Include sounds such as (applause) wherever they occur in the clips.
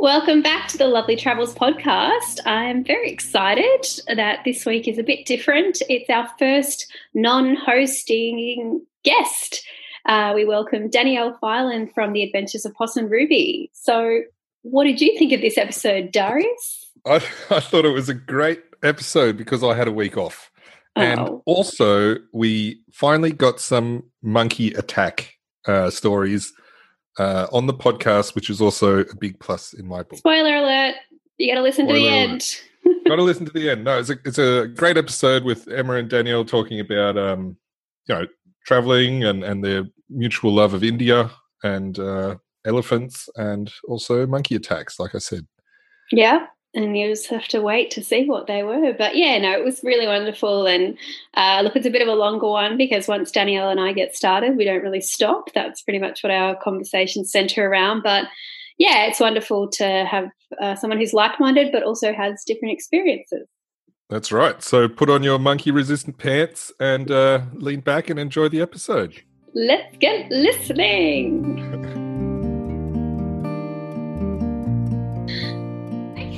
Welcome back to the Lovely Travels podcast. I'm very excited that this week is a bit different. It's our first non hosting guest. Uh, we welcome Danielle Phyland from The Adventures of Poss and Ruby. So, what did you think of this episode, Darius? I, (laughs) I thought it was a great episode because I had a week off. Oh. And also, we finally got some monkey attack uh, stories uh, on the podcast, which is also a big plus in my book. Spoiler alert! You got to listen Spoiler to the alert. end. got to listen to the end. No, it's a it's a great episode with Emma and Danielle talking about um, you know traveling and and their mutual love of India and uh, elephants and also monkey attacks. Like I said. Yeah, and you just have to wait to see what they were. But yeah, no, it was really wonderful. And uh, look, it's a bit of a longer one because once Danielle and I get started, we don't really stop. That's pretty much what our conversations center around. But yeah, it's wonderful to have uh, someone who's like minded, but also has different experiences. That's right. So put on your monkey resistant pants and uh, lean back and enjoy the episode. Let's get listening. (laughs)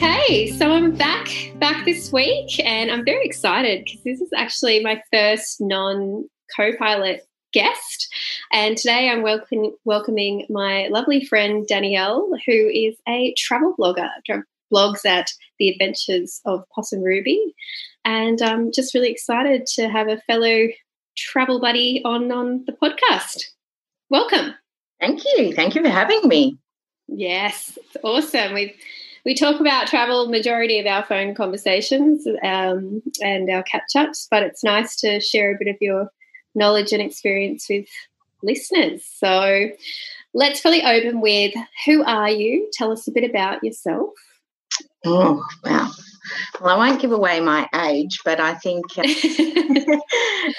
Okay, so I'm back back this week, and I'm very excited because this is actually my first non co-pilot guest. And today I'm welcome, welcoming my lovely friend Danielle, who is a travel blogger, blogs at the Adventures of Poss and Ruby, and I'm just really excited to have a fellow travel buddy on on the podcast. Welcome. Thank you. Thank you for having me. Yes, it's awesome. We've we talk about travel majority of our phone conversations um, and our catch ups, but it's nice to share a bit of your knowledge and experience with listeners. So let's really open with who are you? Tell us a bit about yourself. Oh, wow. Well, I won't give away my age, but I think uh, (laughs)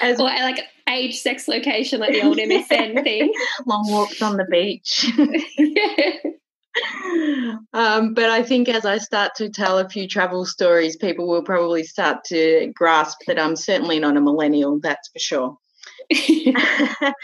(laughs) as or like age, sex, location, like the old MSN thing. (laughs) Long walks on the beach. yeah. (laughs) Um, but I think as I start to tell a few travel stories, people will probably start to grasp that I'm certainly not a millennial, that's for sure. (laughs) (laughs)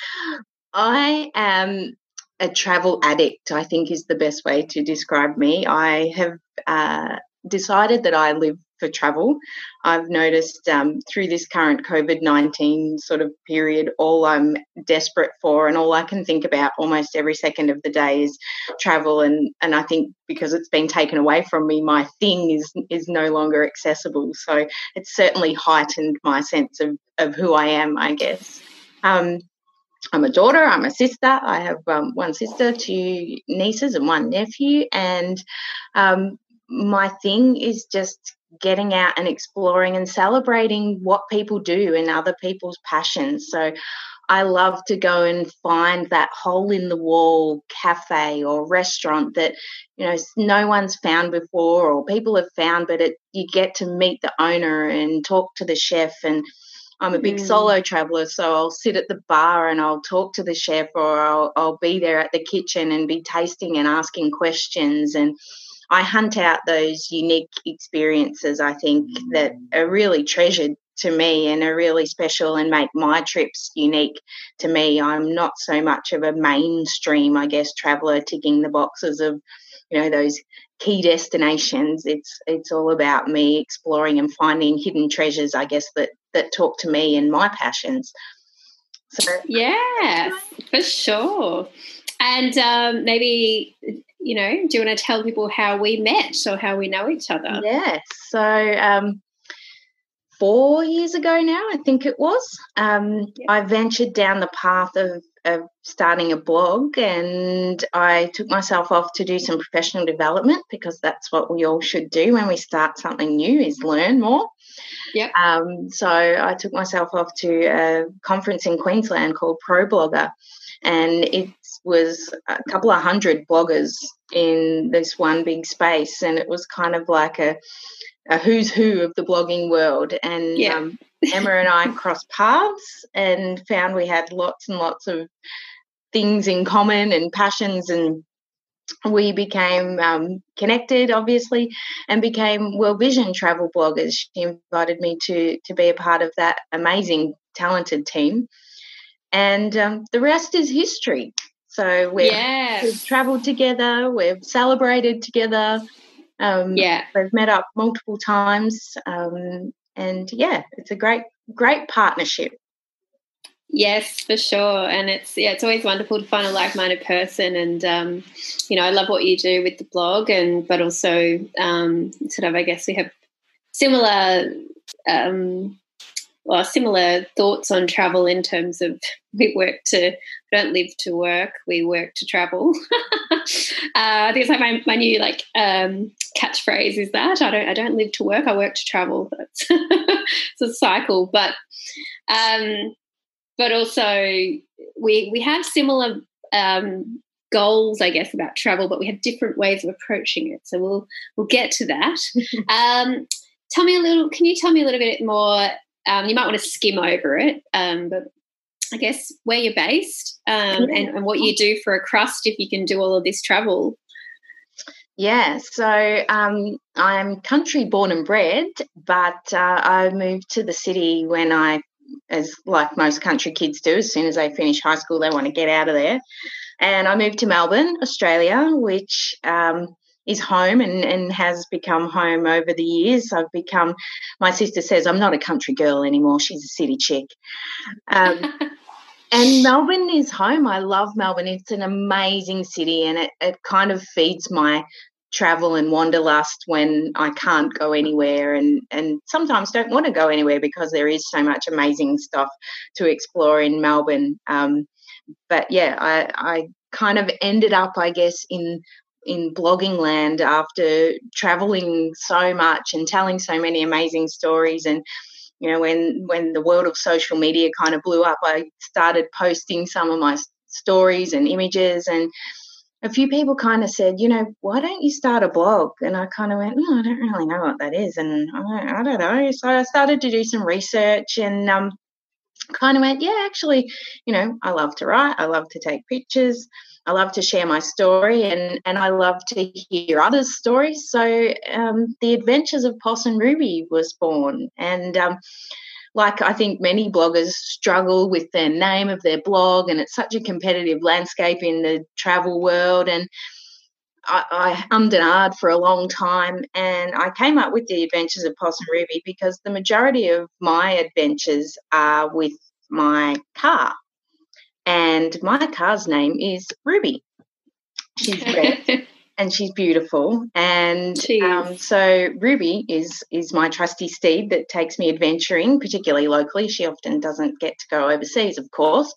I am a travel addict, I think is the best way to describe me. I have uh, decided that I live for travel. I've noticed um, through this current COVID 19 sort of period, all I'm desperate for and all I can think about almost every second of the day is travel. And, and I think because it's been taken away from me, my thing is, is no longer accessible. So it's certainly heightened my sense of, of who I am, I guess. Um, I'm a daughter, I'm a sister. I have um, one sister, two nieces, and one nephew. And um, my thing is just getting out and exploring and celebrating what people do and other people's passions. So I love to go and find that hole in the wall cafe or restaurant that you know no one's found before or people have found but it you get to meet the owner and talk to the chef and I'm a big mm. solo traveler, so I'll sit at the bar and I'll talk to the chef, or I'll, I'll be there at the kitchen and be tasting and asking questions. And I hunt out those unique experiences, I think, that are really treasured to me and are really special and make my trips unique to me. I'm not so much of a mainstream, I guess, traveler ticking the boxes of, you know, those key destinations. It's it's all about me exploring and finding hidden treasures, I guess, that that talk to me and my passions. So yeah, for sure. And um, maybe you know, do you want to tell people how we met or how we know each other? Yes. So, um, four years ago now, I think it was, um, I ventured down the path of, of starting a blog and I took myself off to do some professional development because that's what we all should do when we start something new is learn more. Yeah. Um, so I took myself off to a conference in Queensland called Pro Blogger and it was a couple of hundred bloggers in this one big space, and it was kind of like a, a who's who of the blogging world. And yeah. um, Emma and I crossed paths and found we had lots and lots of things in common and passions and we became um, connected, obviously, and became World Vision travel bloggers. She invited me to to be a part of that amazing, talented team and um, the rest is history. So we've, yeah. we've traveled together, we've celebrated together. Um, yeah, we've met up multiple times, um, and yeah, it's a great, great partnership. Yes, for sure, and it's yeah, it's always wonderful to find a like-minded person, and um, you know, I love what you do with the blog, and but also um, sort of, I guess we have similar um, well, similar thoughts on travel in terms of we work to we don't live to work, we work to travel. (laughs) uh, I think it's like my, my new like um, catchphrase is that I don't I don't live to work, I work to travel. (laughs) That's it's a cycle, but um, but also we we have similar um, goals, I guess, about travel, but we have different ways of approaching it. So we'll we'll get to that. (laughs) um, tell me a little. Can you tell me a little bit more um, you might want to skim over it, um, but I guess where you're based um, and, and, what you do for a crust if you can do all of this travel. Yeah, so um, I'm country born and bred, but uh, I moved to the city when I, as like most country kids do, as soon as they finish high school, they want to get out of there. And I moved to Melbourne, Australia, which um, is home and, and has become home over the years. I've become, my sister says, I'm not a country girl anymore. She's a city chick. Um, (laughs) and Melbourne is home. I love Melbourne. It's an amazing city and it, it kind of feeds my travel and wanderlust when I can't go anywhere and, and sometimes don't want to go anywhere because there is so much amazing stuff to explore in Melbourne. Um, but yeah, I, I kind of ended up, I guess, in in blogging land after traveling so much and telling so many amazing stories. And you know when when the world of social media kind of blew up i started posting some of my stories and images. And a few people kind of said you know why don't you start a blog? And i kind of went oh, i don't really know what that is. And I don't, I don't know. So i started to do some research and um, kind of went yeah actually you know i love to write. I love to take pictures I love to share my story and, and I love to hear others' stories. So um, The Adventures of Poss and Ruby was born. And um, like I think many bloggers struggle with the name of their blog, and it's such a competitive landscape in the travel world. And I, I and ahed for a long time, and I came up with the Adventures of Poss and Ruby because the majority of my adventures are with my car and my car's name is Ruby. She's red (laughs) and she's beautiful. And um, so Ruby is is my trusty steed that takes me adventuring, particularly locally. She often doesn't get to go overseas, of course.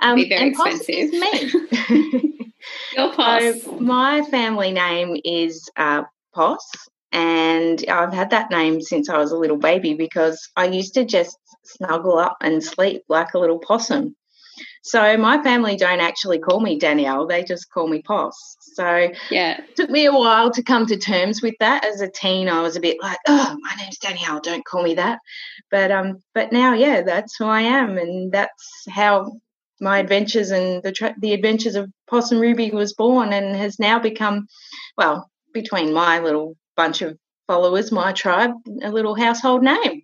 Um, Be very and expensive. me. (laughs) Your Poss. So my family name is uh, Poss, and I've had that name since I was a little baby because I used to just snuggle up and sleep like a little possum. So my family don't actually call me Danielle; they just call me Poss. So yeah, it took me a while to come to terms with that. As a teen, I was a bit like, "Oh, my name's Danielle. Don't call me that." But um, but now, yeah, that's who I am, and that's how my adventures and the tra- the adventures of Poss and Ruby was born, and has now become, well, between my little bunch of followers, my tribe, a little household name.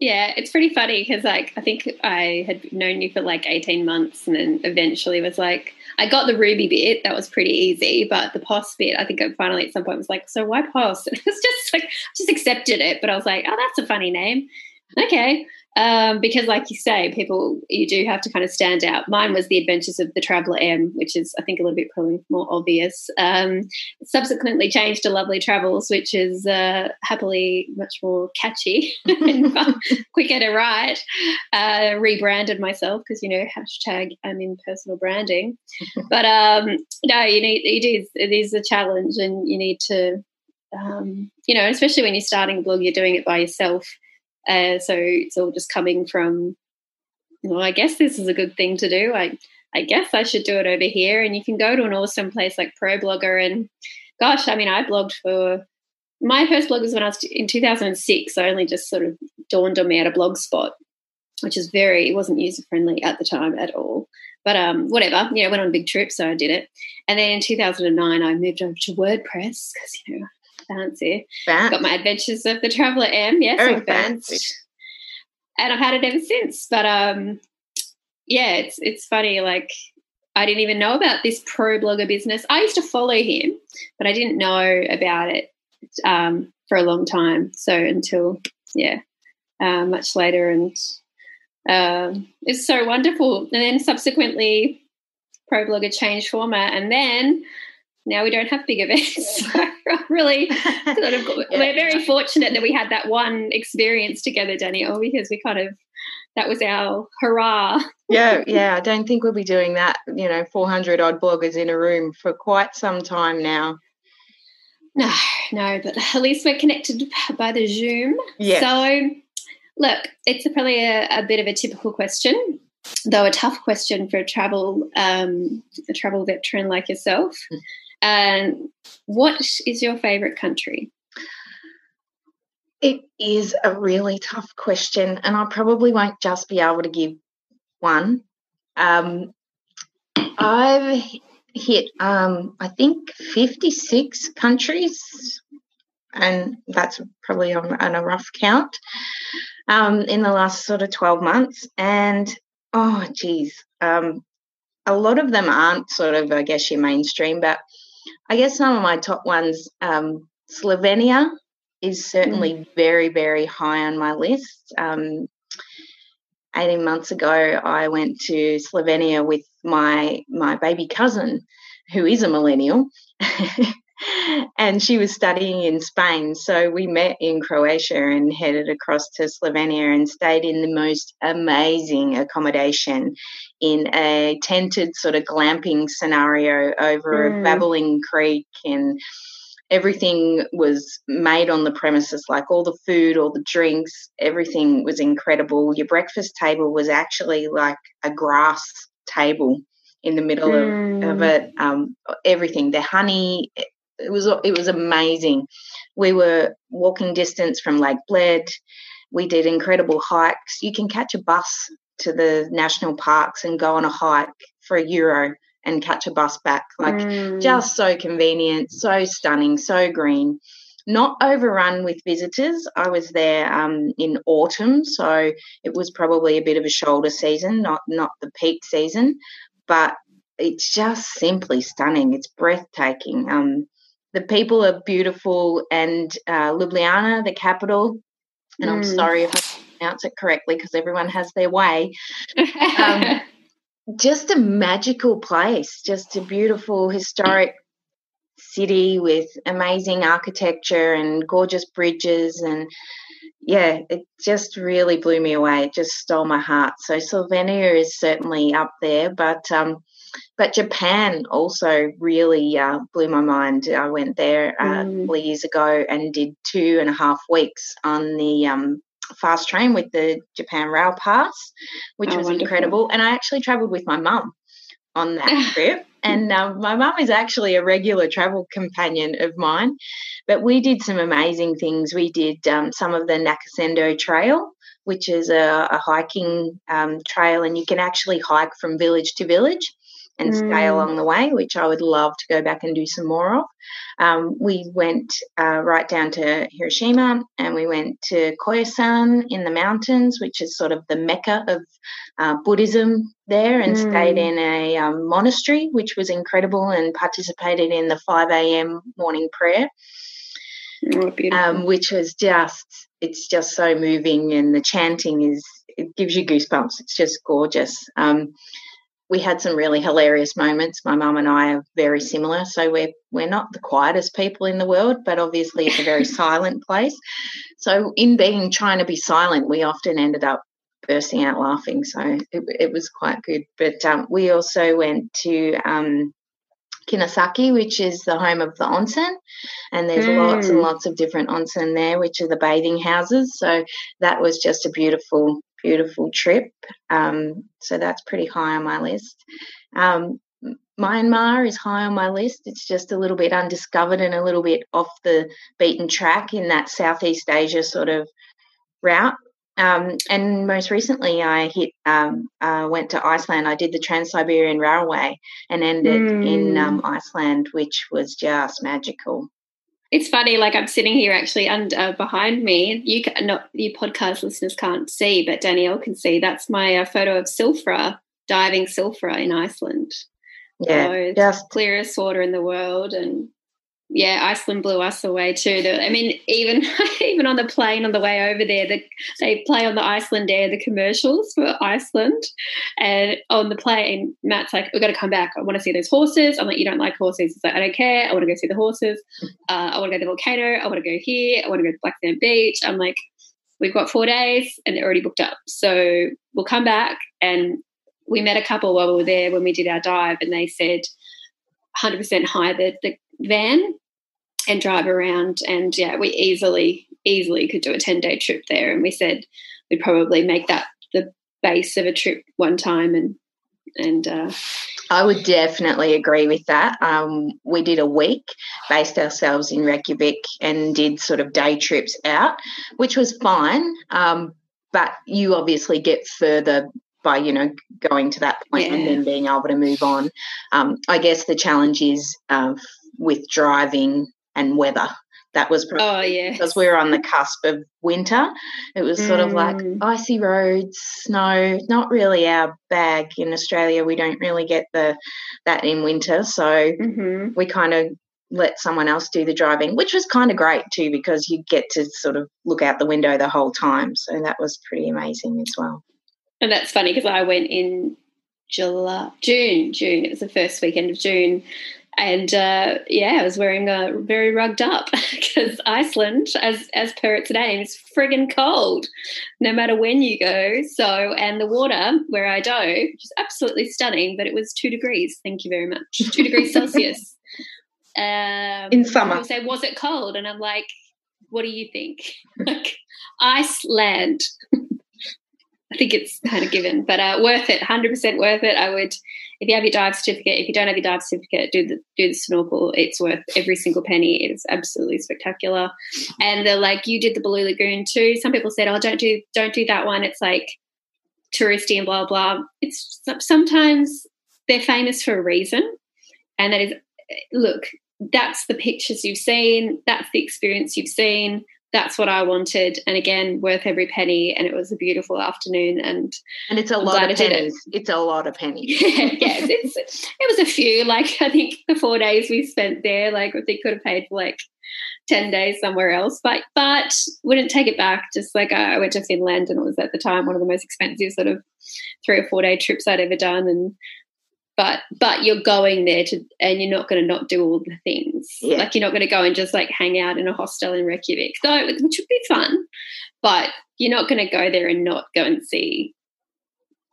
Yeah, it's pretty funny because, like, I think I had known you for like 18 months and then eventually was like, I got the Ruby bit, that was pretty easy, but the Poss bit, I think I finally at some point was like, so why Poss? (laughs) And it was just like, just accepted it, but I was like, oh, that's a funny name. Okay. Um, because, like you say, people you do have to kind of stand out. Mine was the Adventures of the Traveller M, which is I think a little bit probably more obvious. Um, subsequently changed to Lovely Travels, which is uh, happily much more catchy (laughs) and (laughs) quicker to write. Uh, rebranded myself because you know hashtag I'm in personal branding. (laughs) but um, no, you need it is it is a challenge, and you need to um, you know, especially when you're starting a blog, you're doing it by yourself uh, so it's all just coming from, well, I guess this is a good thing to do. I, I guess I should do it over here. And you can go to an awesome place like ProBlogger. And gosh, I mean, I blogged for my first blog was when I was in 2006. I only just sort of dawned on me at a blog spot, which is very, it wasn't user friendly at the time at all. But um, whatever, you know, went on a big trip, so I did it. And then in 2009, I moved over to WordPress because, you know, fancy. fancy. Got my Adventures of the Traveller M, yes, Very fancy. And I've had it ever since. But um, yeah, it's it's funny. Like I didn't even know about this pro blogger business. I used to follow him, but I didn't know about it um, for a long time. So until yeah, uh, much later, and um, it's so wonderful. And then subsequently, pro blogger changed format, and then now we don't have big events. (laughs) so really, sort of, (laughs) we're very fortunate that we had that one experience together, Danielle, because we kind of that was our hurrah. yeah, yeah. I don't think we'll be doing that. You know, four hundred odd bloggers in a room for quite some time now. No, no, but at least we're connected by the Zoom. Yeah. So, look, it's a, probably a, a, bit of a typical question, though a tough question for a travel um, a travel veteran like yourself. And what is your favorite country? It is a really tough question, and I probably won't just be able to give one. Um, I've hit, um, I think, 56 countries, and that's probably on, on a rough count um, in the last sort of 12 months. And oh, geez, um, a lot of them aren't sort of, I guess, your mainstream, but I guess some of my top ones, um, Slovenia is certainly mm. very, very high on my list. Um, 18 months ago, I went to Slovenia with my my baby cousin, who is a millennial, (laughs) and she was studying in Spain. So we met in Croatia and headed across to Slovenia and stayed in the most amazing accommodation in a tented sort of glamping scenario over mm. a babbling creek and everything was made on the premises like all the food all the drinks everything was incredible your breakfast table was actually like a grass table in the middle mm. of, of mm. it um, everything the honey it was it was amazing. We were walking distance from Lake Bled. We did incredible hikes. You can catch a bus to the national parks and go on a hike for a euro and catch a bus back. Like mm. just so convenient, so stunning, so green. Not overrun with visitors. I was there um, in autumn, so it was probably a bit of a shoulder season, not not the peak season, but it's just simply stunning. It's breathtaking. Um, the people are beautiful, and uh, Ljubljana, the capital, and mm. I'm sorry if I pronounce it correctly because everyone has their way. Um, (laughs) just a magical place, just a beautiful historic city with amazing architecture and gorgeous bridges and yeah, it just really blew me away. It just stole my heart. So Slovenia is certainly up there, but um, but Japan also really uh, blew my mind. I went there uh, mm. a couple of years ago and did two and a half weeks on the um, fast train with the Japan Rail Pass, which oh, was wonderful. incredible. And I actually travelled with my mum on that (laughs) trip. And um, my mum is actually a regular travel companion of mine. But we did some amazing things. We did um, some of the Nakasendo Trail, which is a, a hiking um, trail, and you can actually hike from village to village and mm. stay along the way, which I would love to go back and do some more of. Um, we went uh, right down to Hiroshima and we went to Koyasan in the mountains, which is sort of the mecca of uh, Buddhism there, and mm. stayed in a um, monastery, which was incredible, and participated in the 5 a.m. morning prayer. Oh, um, which was just it's just so moving and the chanting is it gives you goosebumps it's just gorgeous um, we had some really hilarious moments. My mum and I are very similar, so we're we're not the quietest people in the world, but obviously it's a very (laughs) silent place. So in being trying to be silent, we often ended up bursting out laughing. So it, it was quite good. But um, we also went to um, which is the home of the onsen, and there's mm. lots and lots of different onsen there, which are the bathing houses. So that was just a beautiful beautiful trip. Um, so that's pretty high on my list. Um, Myanmar is high on my list. It's just a little bit undiscovered and a little bit off the beaten track in that Southeast Asia sort of route. Um, and most recently, I hit um, uh, went to Iceland. I did the Trans Siberian Railway and ended mm. in um, Iceland, which was just magical. It's funny, like I'm sitting here actually under uh, behind me. You can, not you podcast listeners can't see, but Danielle can see. That's my uh, photo of Silfra diving Silfra in Iceland. Yeah, oh, just clearest water in the world, and yeah, Iceland blew us away too. I mean, even (laughs) even on the plane on the way over there, the, they play on the Icelandair the commercials for Iceland, and on the plane, Matt's like, "We've got to come back. I want to see those horses." I'm like, "You don't like horses?" He's like, "I don't care. I want to go see the horses. Uh, I want to go to the volcano. I want to go here. I want to go to Black Sand Beach." I'm like, "We've got four days, and they're already booked up. So we'll come back." And we met a couple while we were there when we did our dive, and they said. 100% hire the, the van and drive around. And yeah, we easily, easily could do a 10 day trip there. And we said we'd probably make that the base of a trip one time and and uh, I would definitely agree with that. Um, we did a week, based ourselves in Reykjavik, and did sort of day trips out, which was fine. Um, but you obviously get further by you know going to that point yeah. and then being able to move on. Um, I guess the challenge is uh, with driving and weather. That was probably oh, yeah. because we were on the cusp of winter. It was sort mm. of like mm. icy roads, snow. Not really our bag in Australia. We don't really get the that in winter, so mm-hmm. we kind of let someone else do the driving, which was kind of great too because you get to sort of look out the window the whole time. So that was pretty amazing as well. And that's funny because I went in July, June, June. It was the first weekend of June, and uh, yeah, I was wearing a very rugged up (laughs) because Iceland, as as per its name, is friggin' cold, no matter when you go. So, and the water where I dove, which is absolutely stunning, but it was two degrees. Thank you very much. Two degrees Celsius. (laughs) Um, In summer. People say, was it cold? And I'm like, what do you think? (laughs) like Iceland. I think it's kind of given, but uh, worth it, hundred percent worth it. I would, if you have your dive certificate, if you don't have your dive certificate, do the do the snorkel. It's worth every single penny. It is absolutely spectacular. And they're like, you did the Blue Lagoon too. Some people said, oh, don't do don't do that one. It's like touristy and blah blah. It's sometimes they're famous for a reason, and that is, look, that's the pictures you've seen, that's the experience you've seen that's what I wanted. And again, worth every penny. And it was a beautiful afternoon. And and it's a I'm lot of pennies. It. It's a lot of pennies. yeah, (laughs) yes, it's, it was a few. Like I think the four days we spent there, like I think could have paid for like ten days somewhere else. But but wouldn't take it back. Just like I went to Finland, and it was at the time one of the most expensive sort of three or four day trips I'd ever done. And but but you're going there to and you're not going to not do all the things yeah. like you're not going to go and just like hang out in a hostel in Reykjavik so which would be fun but you're not going to go there and not go and see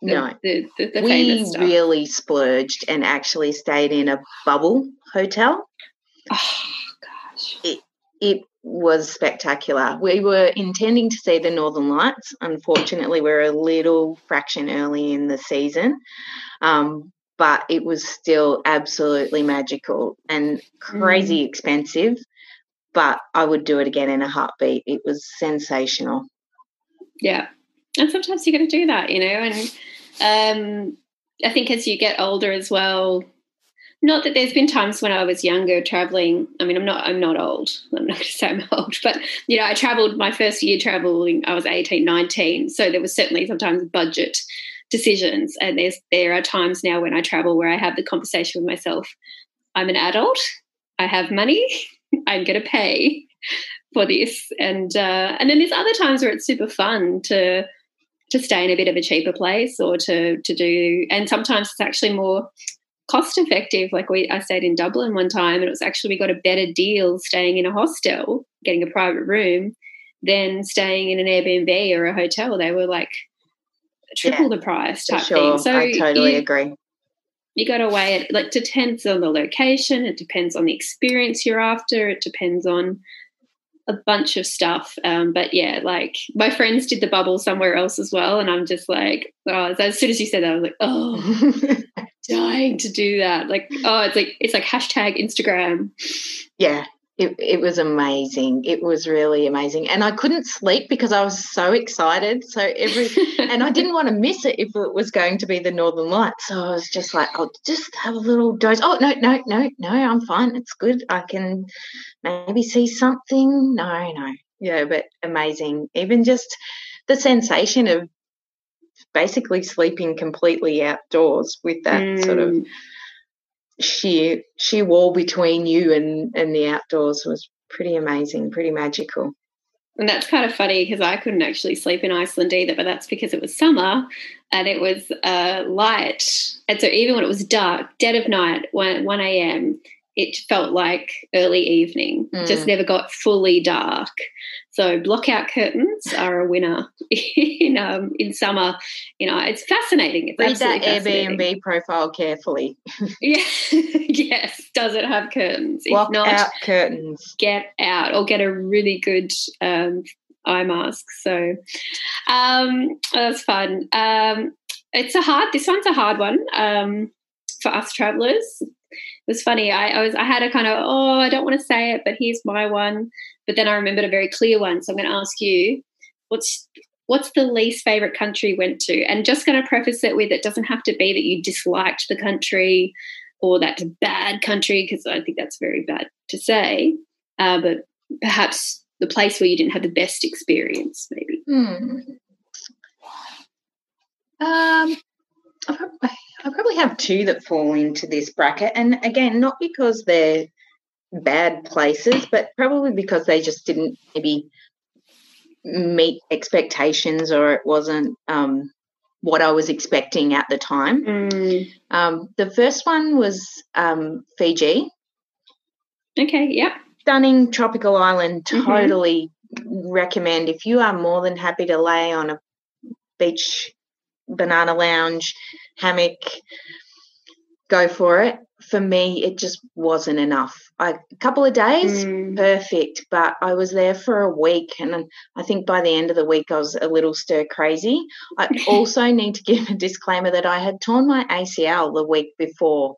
the, no the, the, the we really splurged and actually stayed in a bubble hotel oh gosh it it was spectacular. We were intending to see the Northern Lights. Unfortunately, we're a little fraction early in the season. Um, but it was still absolutely magical and crazy mm. expensive. But I would do it again in a heartbeat. It was sensational. Yeah. And sometimes you got to do that, you know. And um, I think as you get older as well, not that there's been times when I was younger traveling. I mean, I'm not I'm not old. I'm not going to say I'm (laughs) old, but you know, I traveled my first year traveling. I was 18, 19, so there was certainly sometimes budget decisions. And there's there are times now when I travel where I have the conversation with myself. I'm an adult. I have money. (laughs) I'm going to pay for this. And uh, and then there's other times where it's super fun to to stay in a bit of a cheaper place or to to do. And sometimes it's actually more cost effective. Like we, I stayed in Dublin one time, and it was actually we got a better deal staying in a hostel, getting a private room, than staying in an Airbnb or a hotel. They were like triple yeah, the price type sure. thing. So I totally you, agree. You got to weigh it. Like depends on the location. It depends on the experience you're after. It depends on a bunch of stuff. Um, but yeah, like my friends did the bubble somewhere else as well, and I'm just like, oh, as soon as you said that, I was like, oh, (laughs) dying to do that. Like, oh, it's like it's like hashtag Instagram. Yeah, it, it was amazing. It was really amazing. And I couldn't sleep because I was so excited. So every (laughs) and I didn't want to miss it if it was going to be the Northern Lights. So I was just like, I'll just have a little dose. Oh no, no, no, no, I'm fine. It's good. I can maybe see something. No, no. Yeah, but amazing. Even just the sensation of basically sleeping completely outdoors with that mm. sort of sheer sheer wall between you and and the outdoors was pretty amazing, pretty magical. And that's kind of funny because I couldn't actually sleep in Iceland either, but that's because it was summer and it was uh, light. And so even when it was dark, dead of night, 1, 1 a.m., it felt like early evening. Mm. Just never got fully dark. So blockout curtains are a winner (laughs) in um, in summer. You know, it's fascinating. It's Read that Airbnb profile carefully. (laughs) yeah, (laughs) yes. Does it have curtains? Block if not, out curtains. Get out or get a really good um, eye mask. So um, that's fun. Um, it's a hard. This one's a hard one um, for us travelers was funny. I, I, was I had a kind of oh I don't want to say it, but here's my one. But then I remembered a very clear one, so I'm going to ask you, what's what's the least favorite country you went to? And just going to preface it with it doesn't have to be that you disliked the country or that's a bad country because I think that's very bad to say. Uh, but perhaps the place where you didn't have the best experience, maybe. Hmm. Um, I probably have two that fall into this bracket. And again, not because they're bad places, but probably because they just didn't maybe meet expectations or it wasn't um, what I was expecting at the time. Mm. Um, the first one was um, Fiji. Okay, yeah. Stunning tropical island. Mm-hmm. Totally mm-hmm. recommend if you are more than happy to lay on a beach banana lounge, hammock, go for it. For me, it just wasn't enough. I, a couple of days, mm. perfect, but I was there for a week, and I think by the end of the week, I was a little stir crazy. I (laughs) also need to give a disclaimer that I had torn my ACL the week before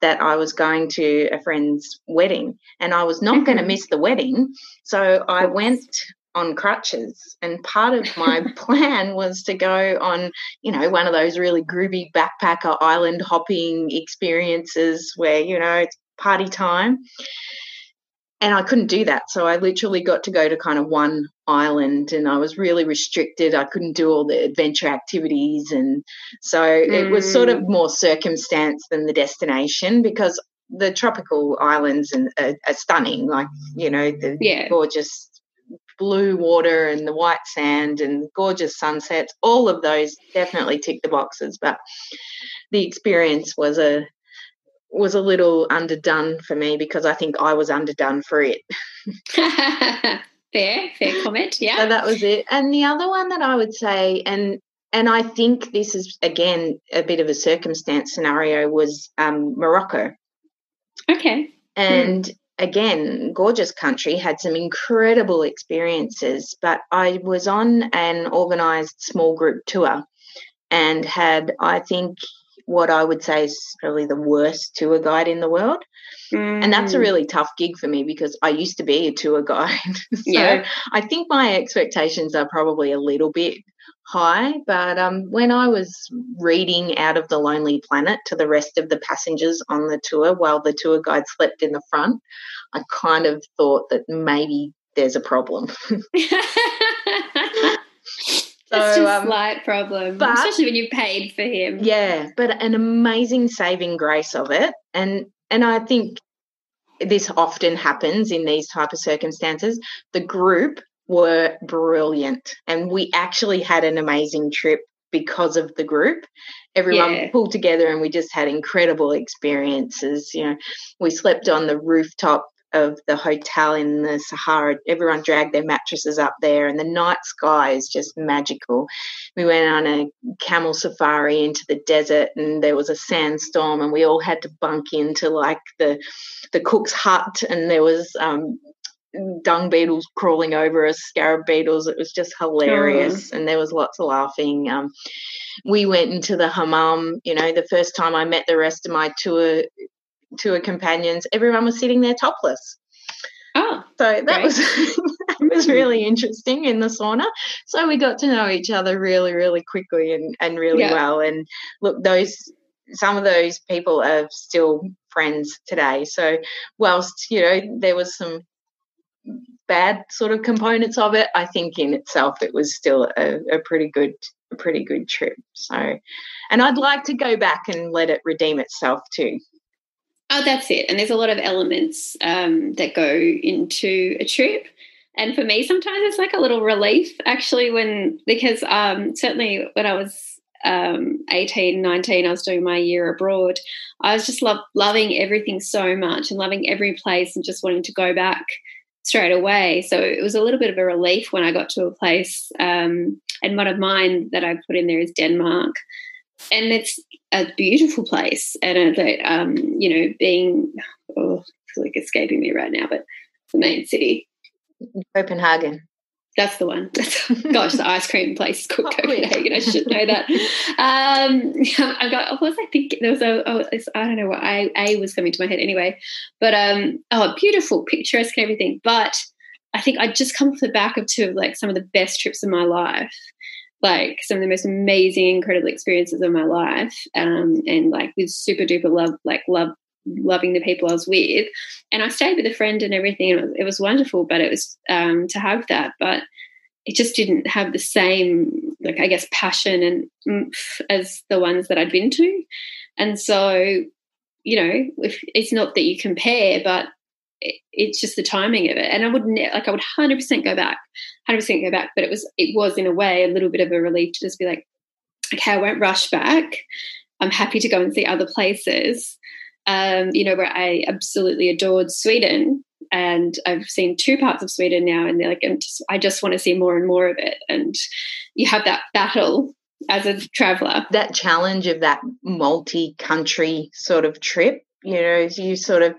that I was going to a friend's wedding, and I was not going (laughs) to miss the wedding. So I went on crutches and part of my (laughs) plan was to go on you know one of those really groovy backpacker island hopping experiences where you know it's party time and I couldn't do that so I literally got to go to kind of one island and I was really restricted I couldn't do all the adventure activities and so mm. it was sort of mm. more circumstance than the destination because the tropical islands are, are, are stunning like you know the yeah. gorgeous blue water and the white sand and gorgeous sunsets. All of those definitely tick the boxes, but the experience was a was a little underdone for me because I think I was underdone for it. (laughs) fair, fair comment. Yeah. So that was it. And the other one that I would say, and and I think this is again a bit of a circumstance scenario, was um, Morocco. Okay. And hmm again, gorgeous country, had some incredible experiences. But I was on an organized small group tour and had, I think, what I would say is probably the worst tour guide in the world. Mm. And that's a mm. really tough gig for me because I used to be a tour guide. (laughs) so yeah. I think my expectations are probably a little bit high. But um, when I was reading Out of the Lonely Planet to the rest of the passengers on the tour while the tour guide slept in the front, I kind of thought that maybe there's a problem. (laughs) (laughs) So, a um, slight problem, but, especially when you paid for him. Yeah, but an amazing saving grace of it, and and I think this often happens in these type of circumstances. The group were brilliant. And we actually had an amazing trip because of the group. Everyone yeah. pulled together and we just had incredible experiences. You know, we slept on the rooftop of the hotel in the Sahara. Everyone dragged their mattresses up there, and the night sky is just magical. We went on a camel safari into the desert, and there was a sandstorm, and we all had to bunk into like the the cook's hut, and there was um, dung beetles crawling over us, scarab beetles. It was just hilarious, and there was lots of laughing. Um, we went into the hammam. You know, the first time I met the rest of my tour tour companions, everyone was sitting there topless. Oh, so that great. was (laughs) that was really interesting in the sauna. So we got to know each other really, really quickly and and really yeah. well. And look, those some of those people are still friends today. So whilst you know there was some bad sort of components of it, I think in itself it was still a, a pretty good a pretty good trip. So, and I'd like to go back and let it redeem itself too. Oh, that's it. And there's a lot of elements um, that go into a trip. And for me, sometimes it's like a little relief actually when, because um, certainly when I was um, 18, 19, I was doing my year abroad, I was just love, loving everything so much and loving every place and just wanting to go back straight away. So it was a little bit of a relief when I got to a place. Um, and one of mine that I put in there is Denmark. And it's a beautiful place. And, um, you know, being, oh, it's like escaping me right now, but the main city. Copenhagen. That's the one. (laughs) gosh, the ice cream place is called (laughs) Copenhagen. I should know that. Um, (laughs) I got. What was I thinking? There was a. Oh, I don't know what I a was coming to my head anyway. But um, oh, beautiful, picturesque, and everything. But I think I just come off the back of two of like some of the best trips of my life, like some of the most amazing, incredible experiences of my life, um, and like with super duper love, like love loving the people I was with. And I stayed with a friend and everything. And it was, it was wonderful, but it was um, to have that. But it just didn't have the same, like, I guess, passion and as the ones that I'd been to. And so, you know, if, it's not that you compare, but it, it's just the timing of it. And I would ne- like, I would 100% go back, 100% go back. But it was, it was in a way a little bit of a relief to just be like, okay, I won't rush back. I'm happy to go and see other places um, you know, where I absolutely adored Sweden. And I've seen two parts of Sweden now, and they're like, just, I just want to see more and more of it. And you have that battle as a traveler. That challenge of that multi country sort of trip, you know, if you sort of,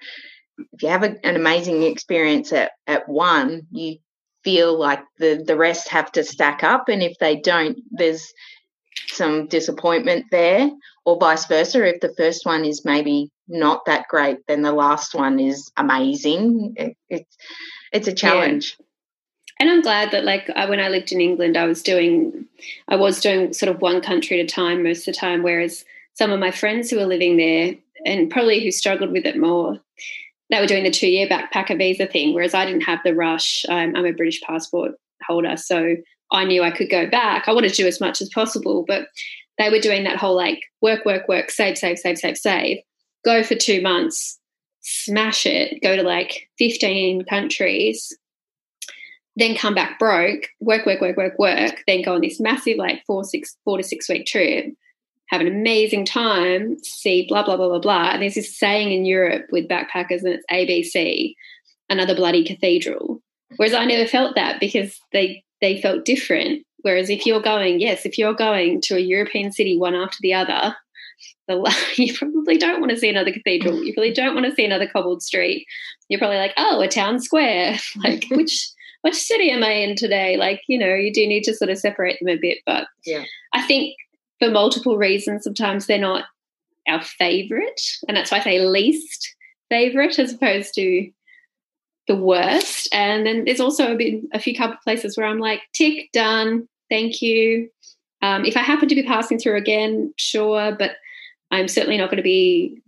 if you have a, an amazing experience at, at one, you feel like the, the rest have to stack up. And if they don't, there's some disappointment there, or vice versa. If the first one is maybe not that great, then the last one is amazing. It, it's it's a challenge. Yeah. And I'm glad that, like, when I lived in England, I was doing, I was doing sort of one country at a time most of the time. Whereas some of my friends who were living there, and probably who struggled with it more, they were doing the two-year backpacker visa thing. Whereas I didn't have the rush. I'm, I'm a British passport holder, so I knew I could go back. I wanted to do as much as possible, but they were doing that whole like work, work, work, save, save, save, save, save go for two months, smash it, go to like 15 countries, then come back broke, work, work, work, work, work, then go on this massive like four, six, four to six week trip, have an amazing time, see blah, blah, blah, blah, blah. And there's this saying in Europe with backpackers and it's ABC, another bloody cathedral. Whereas I never felt that because they they felt different. Whereas if you're going, yes, if you're going to a European city one after the other, the, (laughs) you probably don't want to see another cathedral. You probably don't want to see another cobbled street. You're probably like, oh, a town square. (laughs) like, (laughs) which which city am I in today? Like, you know, you do need to sort of separate them a bit. But yeah, I think for multiple reasons, sometimes they're not our favorite, and that's why I say least favorite as opposed to the worst. And then there's also been a few couple places where I'm like, tick, done, thank you. Um, if I happen to be passing through again, sure, but I'm certainly not going to be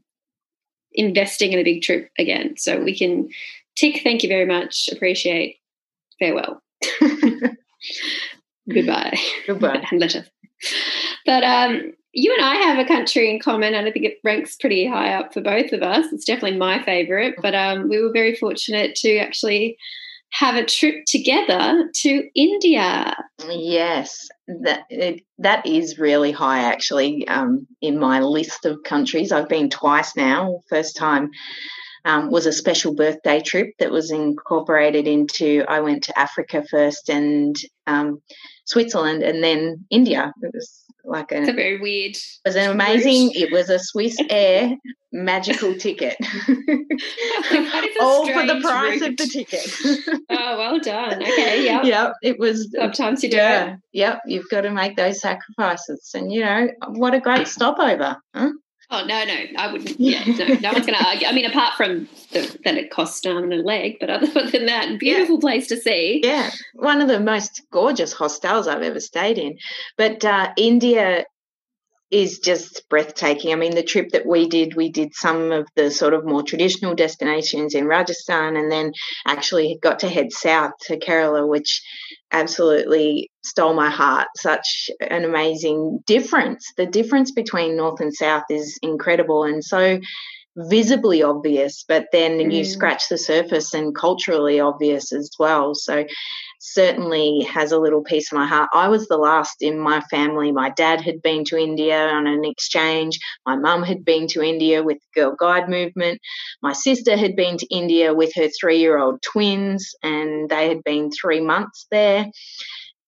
investing in a big trip again. So we can tick, thank you very much, appreciate, farewell. (laughs) Goodbye. Goodbye. and (laughs) letter. But um, you and I have a country in common, and I think it ranks pretty high up for both of us. It's definitely my favourite, but um, we were very fortunate to actually have a trip together to India. Yes, that it, that is really high actually um, in my list of countries. I've been twice now. First time um, was a special birthday trip that was incorporated into. I went to Africa first and um, Switzerland, and then India. It was like a, it's a very weird. It was an amazing. It was a Swiss (laughs) Air magical ticket. (laughs) All for the price route. of the ticket. (laughs) oh, well done. Okay, yeah. Yep, it was. Sometimes you do yeah, it. Yep, you've got to make those sacrifices, and you know what a great stopover, huh? Oh no, no, I wouldn't. (laughs) Yeah, no, no one's going to argue. I mean, apart from the, that it costs an arm and a leg, but other (laughs) than that, beautiful yeah. place to see. Yeah, one of the most gorgeous hostels I've ever stayed in. But uh, India is just breathtaking. I mean, the trip that we did, we did some of the sort of more traditional destinations in Rajasthan and then actually got to head south to Kerala, which absolutely stole my heart. Such an amazing difference. The difference between north and south is incredible. And so visibly obvious, but then mm. you scratch the surface and culturally obvious as well. So certainly has a little piece of my heart. I was the last in my family. My dad had been to India on an exchange. My mum had been to India with the Girl Guide movement. My sister had been to India with her three year old twins, and they had been three months there.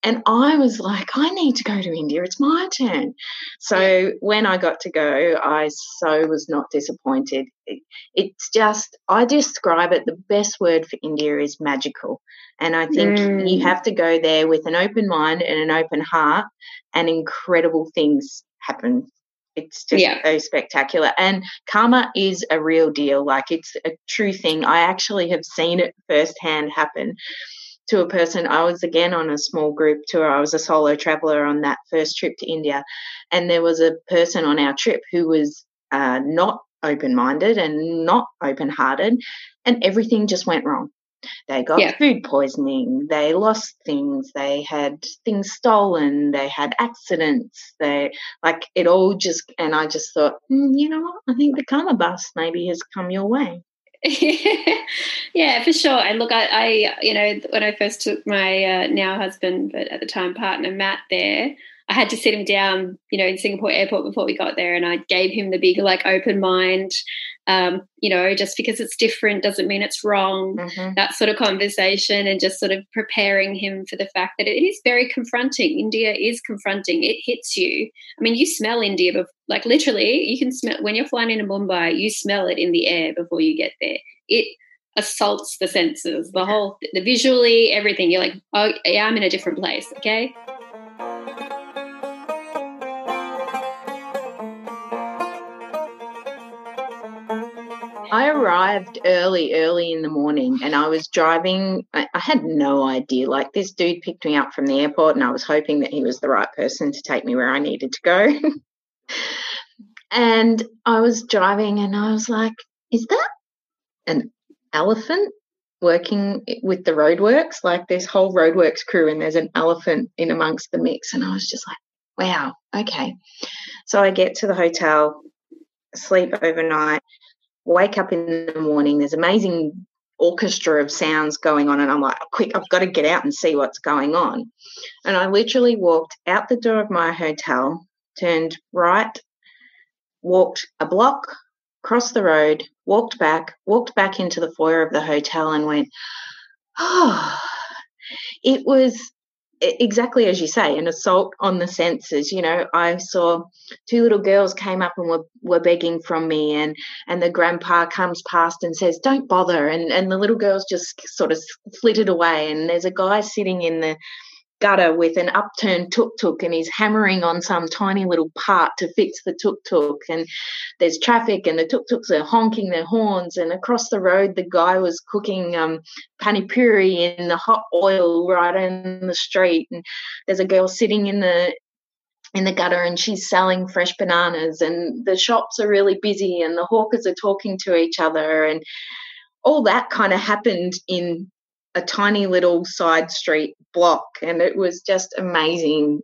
And I was like, I need to go to India. It's my turn. So when I got to go, I so was not disappointed. It, it's just, I describe it, the best word for India is magical. And I think mm. you have to go there with an open mind and an open heart, and incredible things happen. It's just yeah. so spectacular. And karma is a real deal. Like it's a true thing. I actually have seen it firsthand happen to a person. I was again on a small group tour. I was a solo traveler on that first trip to India. And there was a person on our trip who was uh, not open minded and not open hearted. And everything just went wrong. They got yeah. food poisoning. They lost things. They had things stolen. They had accidents. They like it all just. And I just thought, mm, you know what? I think the karma bus maybe has come your way. (laughs) yeah, for sure. And look, I, I, you know, when I first took my uh, now husband, but at the time partner Matt there, I had to sit him down, you know, in Singapore airport before we got there, and I gave him the big like open mind. Um, you know, just because it's different doesn't mean it's wrong. Mm-hmm. That sort of conversation, and just sort of preparing him for the fact that it is very confronting. India is confronting. It hits you. I mean, you smell India, but like literally, you can smell when you're flying into Mumbai. You smell it in the air before you get there. It assaults the senses, the whole, the visually, everything. You're like, oh, yeah, I'm in a different place. Okay. I arrived early, early in the morning, and I was driving. I, I, had no idea. Like, this dude picked me up from the airport, and I was hoping that he was the right person to take me where I needed to go. (laughs) and I was driving, and I was like, is that an elephant working with the roadworks? Like, this whole roadworks crew, and there's an elephant in amongst the mix. And I was just like, wow, okay. So I get to the hotel, sleep overnight wake up in the morning, there's amazing orchestra of sounds going on, and I'm like, quick, I've got to get out and see what's going on. And I literally walked out the door of my hotel, turned right, walked a block, crossed the road, walked back, walked back into the foyer of the hotel, and went, oh, it was exactly as you say, an assault on the senses. You know, I saw two little girls came up and were, were begging from me, and and the grandpa comes past and says, "Don't bother," and and the little girls just sort of flitted away. And there's a guy sitting in the gutter with an upturned tuk tuk and he's hammering on some tiny little part to fix the tuk tuk. And there's traffic and the tuk tuks are honking their horns. And across the road, the guy was cooking um, pani puri in the hot oil right in the street. And there's a girl sitting in the in the gutter and she's selling fresh bananas and the shops are really busy and the hawkers are talking to each other and all that kind of happened in a tiny little side street block and it was just amazing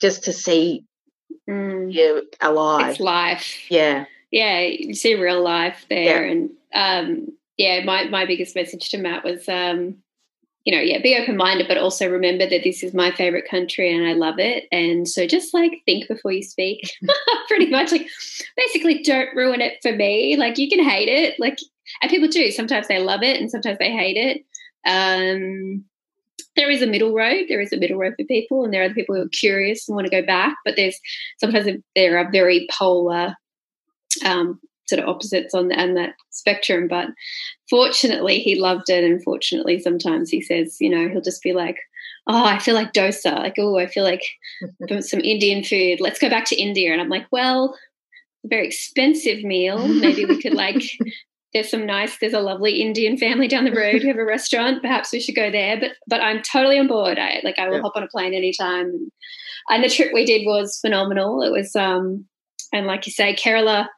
just to see mm. you alive it's life yeah yeah you see real life there yeah. and um yeah my, my biggest message to matt was um you know, yeah, be open minded, but also remember that this is my favorite country and I love it. And so just like think before you speak, (laughs) (laughs) pretty much like basically don't ruin it for me. Like you can hate it, like, and people do. Sometimes they love it and sometimes they hate it. Um, there is a middle road. There is a middle road for people, and there are the people who are curious and want to go back. But there's sometimes there are very polar um, sort of opposites on, the, on that spectrum. But fortunately, he loved it, and fortunately, sometimes he says, you know, he'll just be like, "Oh, I feel like dosa. Like, oh, I feel like (laughs) some Indian food. Let's go back to India." And I'm like, well. Very expensive meal. Maybe we could like there's some nice there's a lovely indian family down the road who have a restaurant. Perhaps we should go there but but i'm totally on board. I like i will yeah. hop on a plane anytime. And the trip we did was phenomenal. It was um and like you say kerala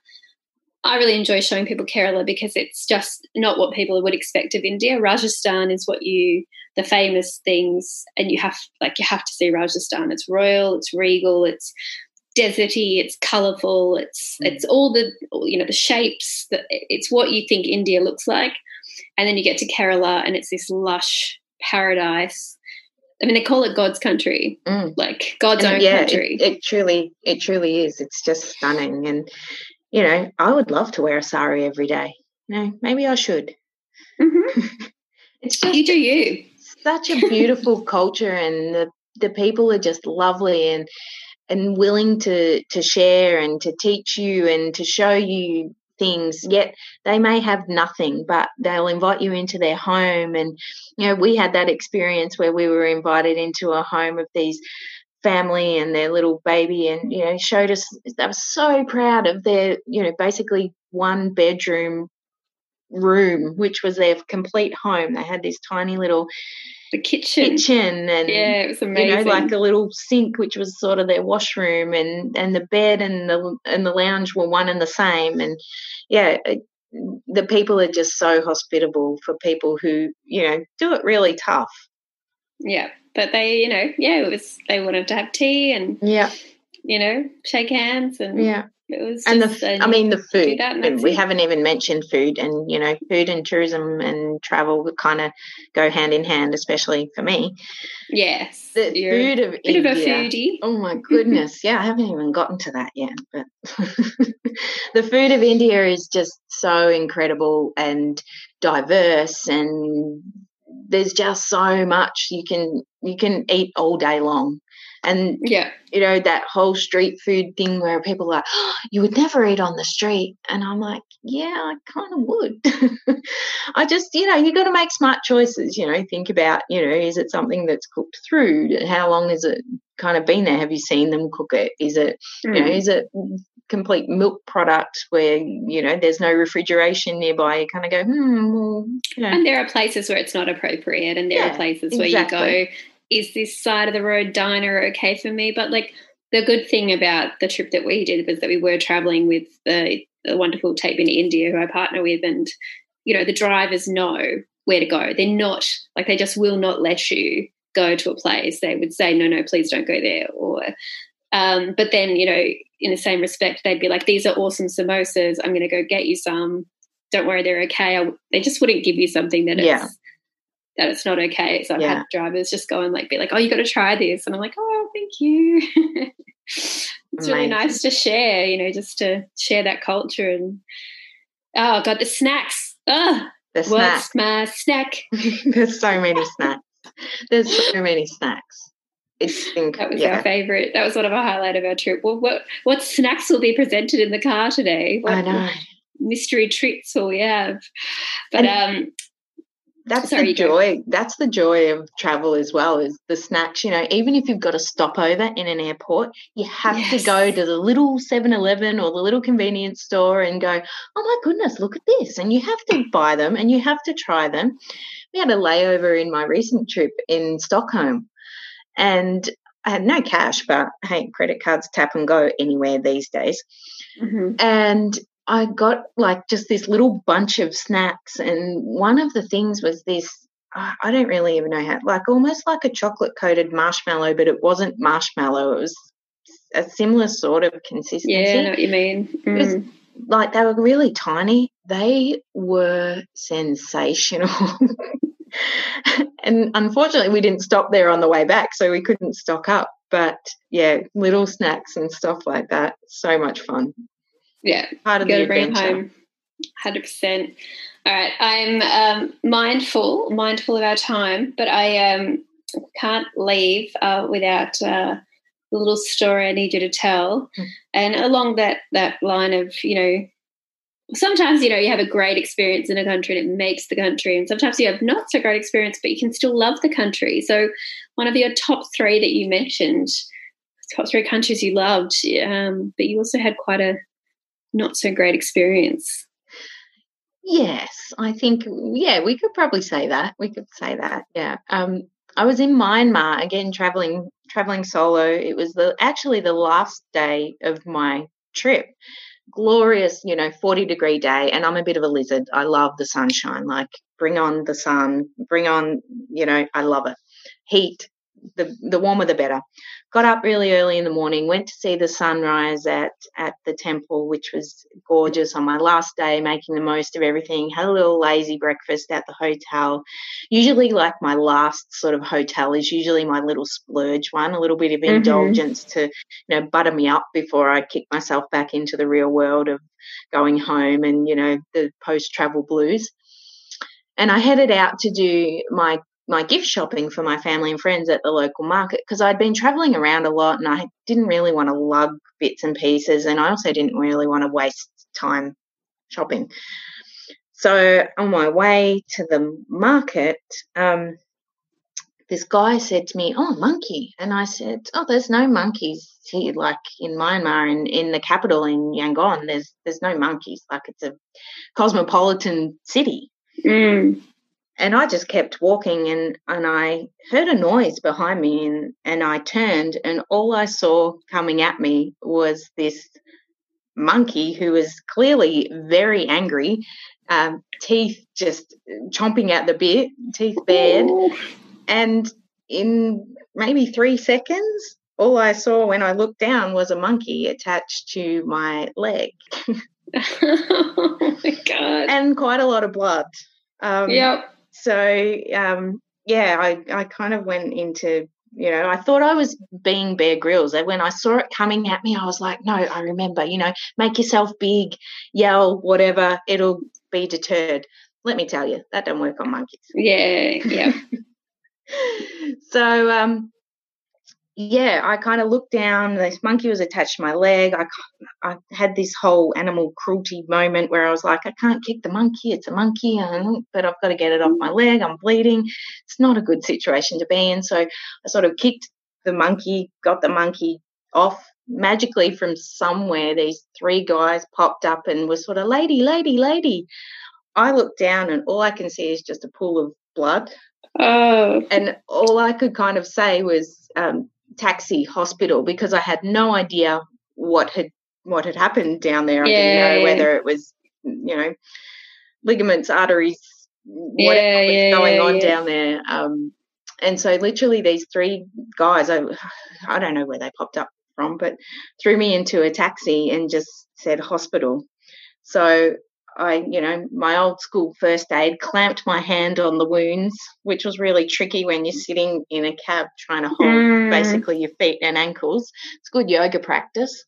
i really enjoy showing people kerala because it's just not what people would expect of india. Rajasthan is what you the famous things and you have like you have to see rajasthan. It's royal it's regal it's deserty, it's colourful, it's mm. it's all the you know the shapes. That it's what you think India looks like, and then you get to Kerala, and it's this lush paradise. I mean, they call it God's country, mm. like God's and own yeah, country. It, it truly, it truly is. It's just stunning, and you know, I would love to wear a sari every day. You know, maybe I should. Mm-hmm. (laughs) it's just you do you. Such a beautiful culture, and the the people are just lovely and and willing to to share and to teach you and to show you things yet they may have nothing but they'll invite you into their home. And you know we had that experience where we were invited into a home of these family and their little baby and you know showed us they were so proud of their you know basically one bedroom room which was their complete home. They had this tiny little the kitchen. kitchen and yeah it was amazing you know like a little sink which was sort of their washroom and and the bed and the and the lounge were one and the same. And yeah it, the people are just so hospitable for people who you know do it really tough. Yeah but they you know yeah it was they wanted to have tea and yeah. you know shake hands and yeah it was and the uh, I mean the food. we haven't even mentioned food, and you know, food and tourism and travel kind of go hand in hand, especially for me. Yes, the food of bit India. Of a foodie. Oh my (laughs) goodness! yeah, I haven't even gotten to that yet, but (laughs) the food of India is just so incredible and diverse, and there's just so much you can you can eat all day long and yeah, you know, that whole street food thing where people are like, oh, you would never eat on the street. And I'm like, yeah, I kind of would. (laughs) I just, you know, you got to make smart choices, you know, think about, you know, is it something that's cooked through? How long has it kind of been there? Have you seen them cook it? Is it, mm. you know, mm. is it complete milk product where you know there's no refrigeration nearby you kind of go hmm well, you know. and there are places where it's not appropriate and there yeah, are places exactly. where you go is this side of the road diner okay for me? But like the good thing about the trip that we did was that we were traveling with the, the wonderful Tape in India, who I partner with, and you know the drivers know where to go. They're not like they just will not let you go to a place. They would say, no, no, please don't go there. Or, um, but then you know, in the same respect, they'd be like, these are awesome samosas. I'm going to go get you some. Don't worry, they're okay. I, they just wouldn't give you something that yeah that it's not okay. So I've yeah. had drivers just go and like be like, "Oh, you got to try this," and I'm like, "Oh, thank you." (laughs) it's Amazing. really nice to share, you know, just to share that culture and oh god, the snacks. Oh, the what's my snack? (laughs) There's so many snacks. There's so many snacks. It's (laughs) inc- that was yeah. our favorite. That was one of our highlight of our trip. Well, what what snacks will be presented in the car today? What, I know. mystery treats will we have? But and, um, that's Sorry, the joy go. that's the joy of travel as well is the snacks you know even if you've got a stopover in an airport you have yes. to go to the little 7-eleven or the little convenience store and go oh my goodness look at this and you have to (laughs) buy them and you have to try them we had a layover in my recent trip in stockholm and I had no cash, but hey, credit cards tap and go anywhere these days. Mm-hmm. And I got like just this little bunch of snacks, and one of the things was this. I don't really even know how, like almost like a chocolate coated marshmallow, but it wasn't marshmallow. It was a similar sort of consistency. Yeah, I know what you mean. Mm. like they were really tiny. They were sensational. (laughs) and unfortunately, we didn't stop there on the way back, so we couldn't stock up. But yeah, little snacks and stuff like that. So much fun yeah, part of the bring home. Hundred percent. All right, I'm um, mindful, mindful of our time, but I um, can't leave uh, without uh, the little story I need you to tell. Mm. And along that that line of, you know, sometimes you know you have a great experience in a country and it makes the country, and sometimes you have not so great experience, but you can still love the country. So, one of your top three that you mentioned, top three countries you loved, um, but you also had quite a not so great experience. Yes, I think yeah, we could probably say that. We could say that. Yeah. Um, I was in Myanmar again, traveling traveling solo. It was the actually the last day of my trip. Glorious, you know, forty degree day, and I'm a bit of a lizard. I love the sunshine. Like, bring on the sun, bring on, you know, I love it. Heat, the the warmer the better. Got up really early in the morning, went to see the sunrise at at the temple, which was gorgeous on my last day, making the most of everything. Had a little lazy breakfast at the hotel. Usually, like my last sort of hotel is usually my little splurge one, a little bit of mm-hmm. indulgence to you know butter me up before I kick myself back into the real world of going home and you know the post travel blues and I headed out to do my my gift shopping for my family and friends at the local market because I'd been traveling around a lot and I didn't really want to lug bits and pieces and I also didn't really want to waste time shopping. So on my way to the market, um, this guy said to me, "Oh, monkey," and I said, "Oh, there's no monkeys here, like in Myanmar, in in the capital in Yangon. There's there's no monkeys. Like it's a cosmopolitan city." Mm and I just kept walking and and I heard a noise behind me and and I turned and all I saw coming at me was this monkey who was clearly very angry, um, teeth just chomping at the bit, teeth bared, and in maybe three seconds, all I saw when I looked down was a monkey attached to my leg. (laughs) oh my god! And quite a lot of blood. Um, yep so um, yeah, I, I kind of went into you know, I thought I was being Bear Grylls. And when I saw it coming at me, I was like, no, I remember, you know, make yourself big, yell, whatever, it'll be deterred. Let me tell you, that don't work on monkeys. Yeah, yeah. (laughs) so um, yeah, I kind of looked down. This monkey was attached to my leg. I, I had this whole animal cruelty moment where I was like, I can't kick the monkey. It's a monkey, but I've got to get it off my leg. I'm bleeding. It's not a good situation to be in. So I sort of kicked the monkey, got the monkey off. Magically, from somewhere, these three guys popped up and were sort of, lady, lady, lady. I looked down and all I can see is just a pool of blood. Oh. And all I could kind of say was, um, taxi hospital because I had no idea what had what had happened down there. I didn't know whether it was you know ligaments, arteries, whatever yeah, was yeah, going on down there. Um, and so literally these three guys, I I don't know where they popped up from, but threw me into a taxi and just said hospital. So I, you know, my old school first aid clamped my hand on the wounds, which was really tricky when you're sitting in a cab trying to hold mm. basically your feet and ankles. It's good yoga practice.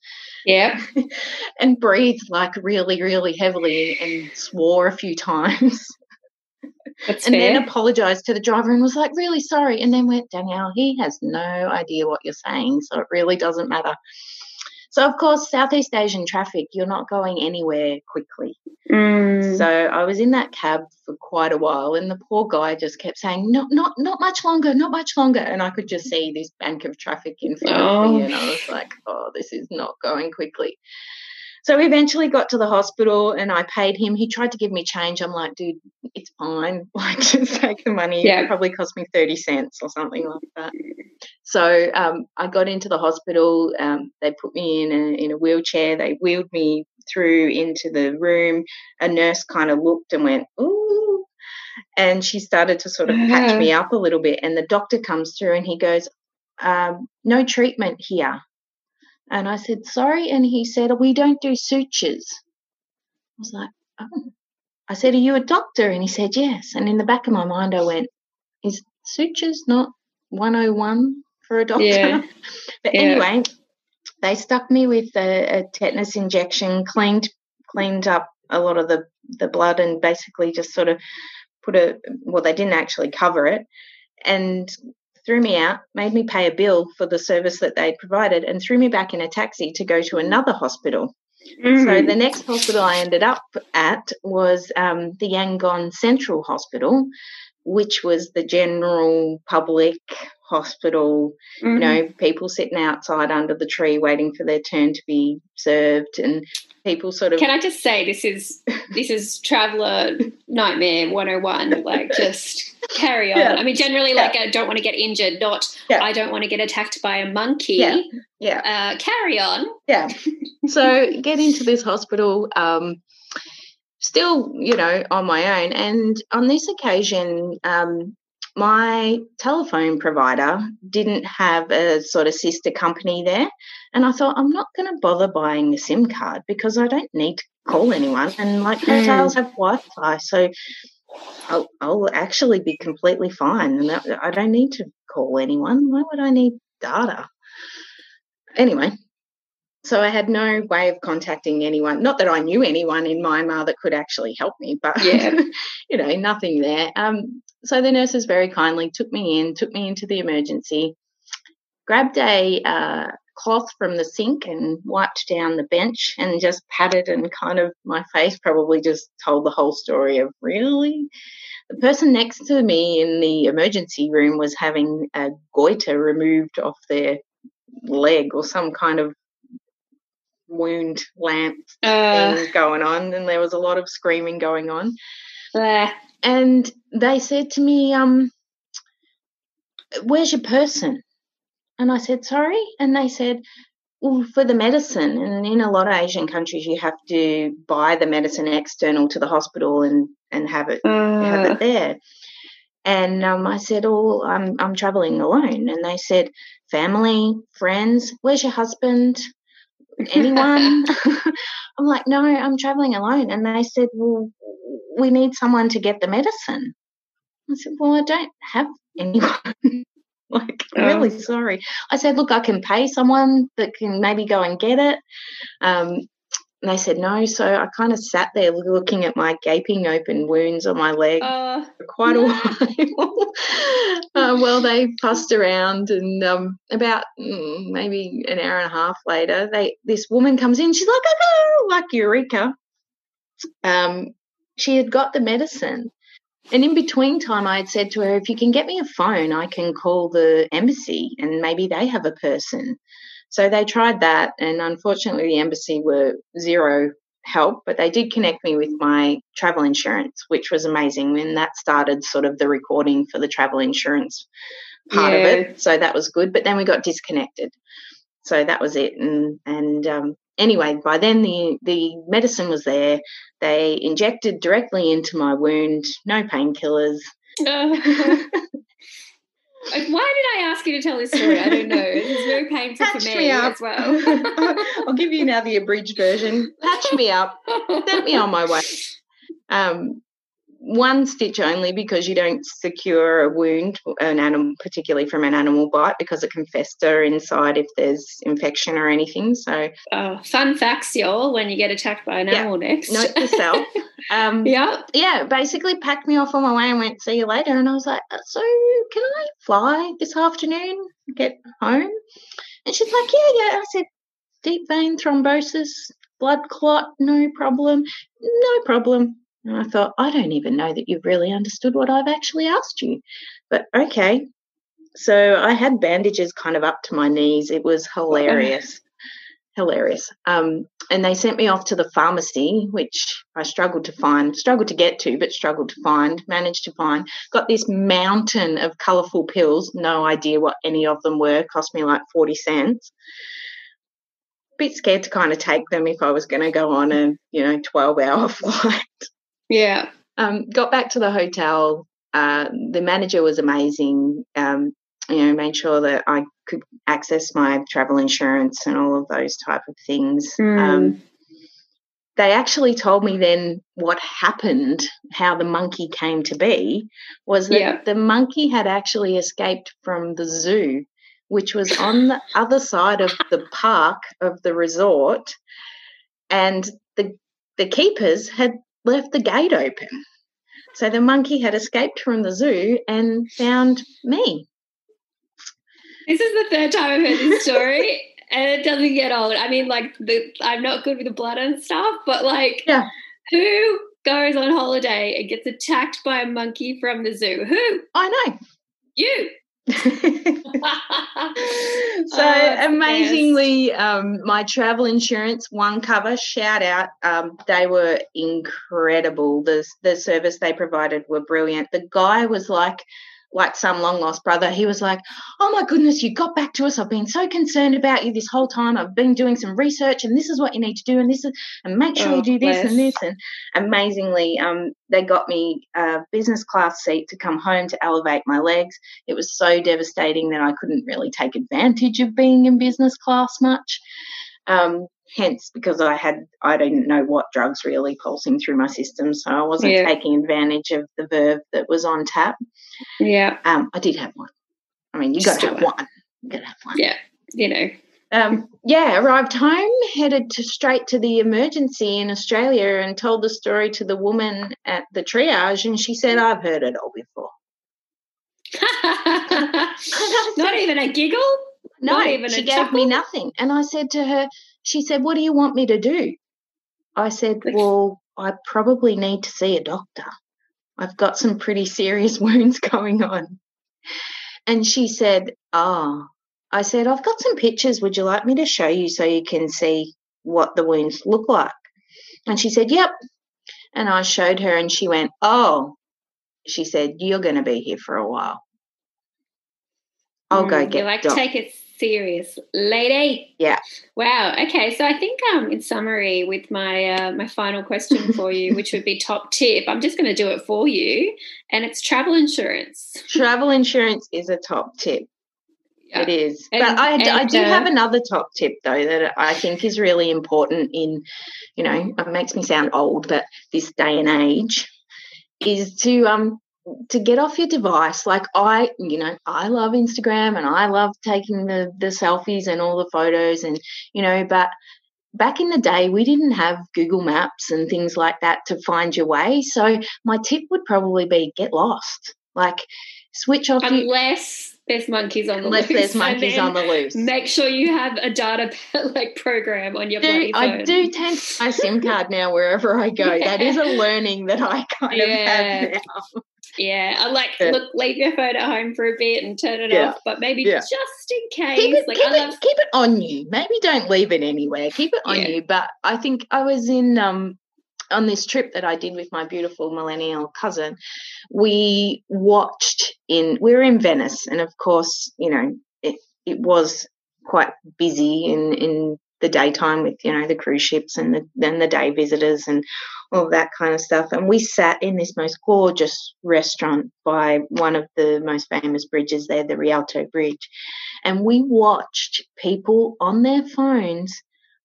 Yeah. (laughs) and breathed like really, really heavily and swore a few times. That's and fair. then apologized to the driver and was like, really sorry. And then went, Danielle, he has no idea what you're saying. So it really doesn't matter. So, of course, Southeast Asian traffic, you're not going anywhere quickly. Mm. So I was in that cab for quite a while, and the poor guy just kept saying, "Not, not, not much longer, not much longer." And I could just see this bank of traffic in front oh. of me, and I was like, "Oh, this is not going quickly." So we eventually got to the hospital and I paid him. He tried to give me change. I'm like, dude, it's fine. (laughs) Like, just take the money. Yeah. It probably cost me 30 cents or something like that. So um, I got into the hospital. Um, they put me in a, in a wheelchair. They wheeled me through into the room. A nurse kind of looked and went, ooh. And she started to sort of patch me up a little bit. And the doctor comes through and he goes, um, no treatment here. And I said, sorry. And he said, we don't do sutures. I was like, oh. I said, are you a doctor? And he said, yes. And in the back of my mind, I went, is sutures not 101 for a doctor? Yeah. (laughs) but yeah. anyway, they stuck me with a, a tetanus injection, cleaned cleaned up a lot of the, the blood and basically just sort of put a well they didn't actually cover it and threw me out, made me pay a bill for the service that they'd provided, and threw me back in a taxi to go to another hospital. Mm. So the next hospital I ended up at was um, the Yangon Central Hospital, which was the general public hospital, mm-hmm. you know, people sitting outside under the tree waiting for their turn to be served and people sort of Can I just say this is (laughs) this is traveler nightmare 101 like just carry on. Yeah. I mean generally yeah. like I don't want to get injured, not yeah. I don't want to get attacked by a monkey. Yeah. yeah. Uh, carry on. Yeah. (laughs) so get into this hospital um still, you know, on my own and on this occasion um my telephone provider didn't have a sort of sister company there. And I thought, I'm not going to bother buying a SIM card because I don't need to call anyone. And like hotels have Wi Fi. So I'll, I'll, actually be completely fine. And I don't need to call anyone. Why would I need data? Anyway, so I had no way of contacting anyone. Not that I knew anyone in Myanmar that could actually help me, but yeah. (laughs) you know, nothing there. Um, so the nurses very kindly took me in, took me into the emergency, grabbed a uh, cloth from the sink and wiped down the bench and just patted and kind of my face probably just told the whole story of really? The person next to me in the emergency room was having a goiter removed off their leg or some kind of wound lamp uh, thing going on and there was a lot of screaming going on uh, and they said to me um where's your person and I said, sorry? And they said, well, for the medicine, and in a lot of Asian countries, you have to buy the medicine external to the hospital and, and have it uh. have it there. And um, I said, "Oh, I'm I'm traveling alone." And they said, "Family, friends, where's your husband? Anyone?" (laughs) (laughs) I'm like, "No, I'm traveling alone." And they said, "Well, we need someone to get the medicine." I said, "Well, I don't have anyone." (laughs) like oh. really sorry i said look i can pay someone that can maybe go and get it um, and they said no so i kind of sat there looking at my gaping open wounds on my leg uh, for quite no. a (laughs) while (laughs) uh, well they fussed around and um, about mm, maybe an hour and a half later they this woman comes in she's like oh like eureka um, she had got the medicine and in between time, I had said to her, if you can get me a phone, I can call the embassy and maybe they have a person. So they tried that, and unfortunately, the embassy were zero help, but they did connect me with my travel insurance, which was amazing. And that started sort of the recording for the travel insurance part yeah. of it. So that was good. But then we got disconnected. So that was it. And and um, anyway, by then the the medicine was there. They injected directly into my wound, no painkillers. Uh, (laughs) why did I ask you to tell this story? I don't know. It's very painful for me, me as well. (laughs) I'll give you now the abridged version. Patch me up, sent me on my way. Um, one stitch only because you don't secure a wound, an animal, particularly from an animal bite, because it can fester inside if there's infection or anything. So, oh, fun facts, y'all, when you get attacked by an yeah, animal next. Note to self. (laughs) Um, yeah. Yeah, basically packed me off on my way and went, see you later. And I was like, uh, so can I fly this afternoon, get home? And she's like, yeah, yeah. I said, deep vein thrombosis, blood clot, no problem. No problem and I thought, I don't even know that you've really understood what I've actually asked you. But okay. So I had bandages kind of up to my knees. It was hilarious. hilarious. Um, and they sent me off to the pharmacy, which I struggled to find, struggled to get to, but struggled to find, managed to find. Got this mountain of colourful pills, no idea what any of them were, cost me like 40 cents. Bit scared to kind of take them if I was going to go on a, you know, 12 hour (laughs) flight. Yeah. Um, got back to the hotel. Uh, the manager was amazing. Um, you know, made sure that I could access my travel insurance and all of those type of things. Mm. Um, they actually told me then what happened, how the monkey came to be, was that yeah. the monkey had actually escaped from the zoo, which was on the other side of the park of the resort, and the the keepers had left the gate open. So the monkey had escaped from the zoo and found me. This is the third time I've heard this story, (laughs) and it doesn't get old. I mean, like, the, I'm not good with the blood and stuff, but like, yeah. who goes on holiday and gets attacked by a monkey from the zoo? Who? I know. You. (laughs) (laughs) so oh, amazingly, um, my travel insurance 1Cover shout out. Um, they were incredible. The the service they provided were brilliant. The guy was like like some long lost brother, he was like, Oh my goodness, you got back to us. I've been so concerned about you this whole time. I've been doing some research and this is what you need to do and this is and make sure oh, you do this bless. and this. And amazingly, um, they got me a business class seat to come home to elevate my legs. It was so devastating that I couldn't really take advantage of being in business class much. Um, hence because I had I didn't know what drugs really pulsing through my system, so I wasn't yeah. taking advantage of the Veuve that was on tap. Yeah, um, I did have one. I mean, you got to have one. You got to have one. Yeah, you know. Um, yeah, arrived home, headed to straight to the emergency in Australia, and told the story to the woman at the triage, and she said, "I've heard it all before." (laughs) Not even a giggle. No, Not even she gave chuckle? me nothing, and I said to her, she said, What do you want me to do? I said, Well, I probably need to see a doctor. I've got some pretty serious (laughs) wounds going on. And she said, Ah, oh. I said, I've got some pictures. Would you like me to show you so you can see what the wounds look like? And she said, Yep. And I showed her, and she went, Oh, she said, You're going to be here for a while. I'll mm, go get. You like doc- take it serious lady. Yeah. Wow. Okay. So I think um in summary with my uh, my final question (laughs) for you, which would be top tip, I'm just going to do it for you, and it's travel insurance. Travel insurance is a top tip. Yeah. It is. And, but I, and, I do uh, have another top tip though that I think is really important in, you know, it makes me sound old, but this day and age is to um to get off your device like i you know i love instagram and i love taking the the selfies and all the photos and you know but back in the day we didn't have google maps and things like that to find your way. So my tip would probably be get lost. Like switch off unless there's monkeys on the unless loose. there's monkeys on the loose make sure you have a data (laughs) like program on your do, bloody phone. i do tend my sim card now wherever i go yeah. (laughs) that is a learning that i kind yeah. of have now yeah, I like yeah. look, leave your phone at home for a bit and turn it yeah. off, but maybe just in case. Keep it, like, keep, love- it, keep it on you. Maybe don't leave it anywhere. Keep it on you. But I think I was in um on this trip that I did with my beautiful millennial cousin. We watched in we were in Venice, and of course, you know, it it was quite busy in in the daytime with you know the cruise ships and the then the day visitors and all that kind of stuff. And we sat in this most gorgeous restaurant by one of the most famous bridges there, the Rialto Bridge. And we watched people on their phones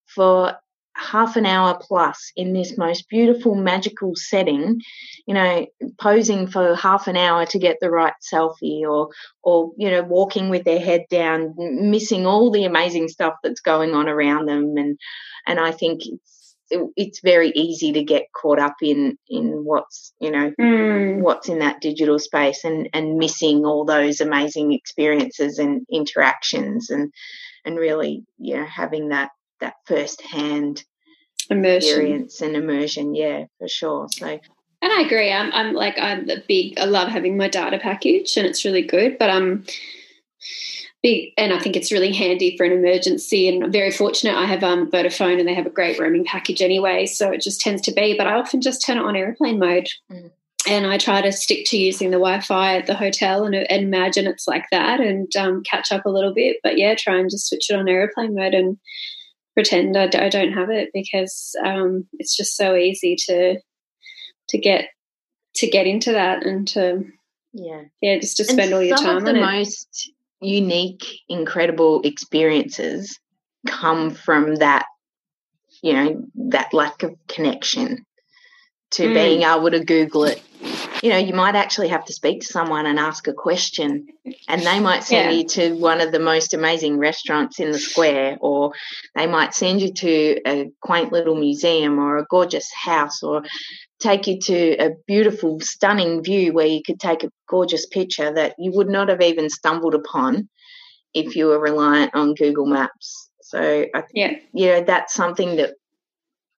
for half an hour plus in this most beautiful magical setting you know posing for half an hour to get the right selfie or or you know walking with their head down missing all the amazing stuff that's going on around them and and i think it's it's very easy to get caught up in in what's you know mm. what's in that digital space and and missing all those amazing experiences and interactions and and really you know having that that first hand experience and immersion yeah for sure so and I agree. I'm, I'm like I'm the big. I love having my data package, and it's really good. But I'm big, and I think it's really handy for an emergency. And I'm very fortunate. I have um, Vodafone, and they have a great roaming package anyway. So it just tends to be. But I often just turn it on airplane mode. Mm. And I try to stick to using the Wi-Fi at the hotel and, and imagine it's like that, and um, catch up a little bit. But yeah, try and just switch it on airplane mode and pretend I, I don't have it because um, it's just so easy to to get to get into that and to yeah yeah just to spend and all your time of the on most unique, incredible experiences come from that, you know, that lack of connection to mm. being able to Google it. You know, you might actually have to speak to someone and ask a question, and they might send yeah. you to one of the most amazing restaurants in the square, or they might send you to a quaint little museum or a gorgeous house, or take you to a beautiful, stunning view where you could take a gorgeous picture that you would not have even stumbled upon if you were reliant on Google Maps. So I, yeah, you know that's something that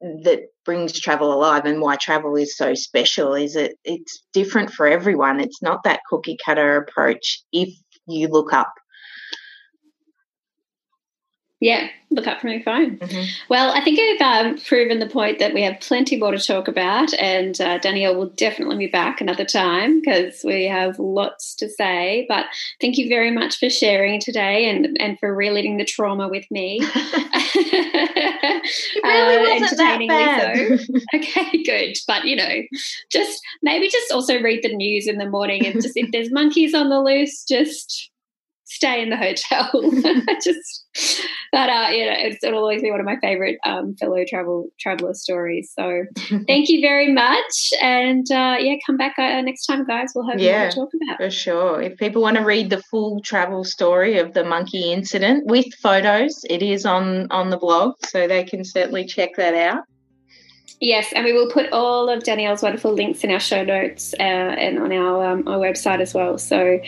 that brings travel alive and why travel is so special is it it's different for everyone. It's not that cookie cutter approach if you look up Yeah, look up from your phone. Mm-hmm. Well, I think I've um, proven the point that we have plenty more to talk about, and uh, Danielle will definitely be back another time because we have lots to say. But thank you very much for sharing today and, and for reliving the trauma with me. (laughs) (laughs) it really uh, wasn't that bad. So. Okay, (laughs) good. But you know, just maybe just also read the news in the morning and just if there's monkeys on the loose, just stay in the hotel. (laughs) just that uh, you know, it's, it'll always be one of my favorite um, fellow travel traveler stories. So (laughs) thank you very much, and uh, yeah, come back uh, next time, guys. We'll have yeah, more to talk about for sure. If people want to read the full travel story of the monkey incident with photos, it is on on the blog, so they can certainly check that out. Yes, and we will put all of Danielle's wonderful links in our show notes uh, and on our um, our website as well. So,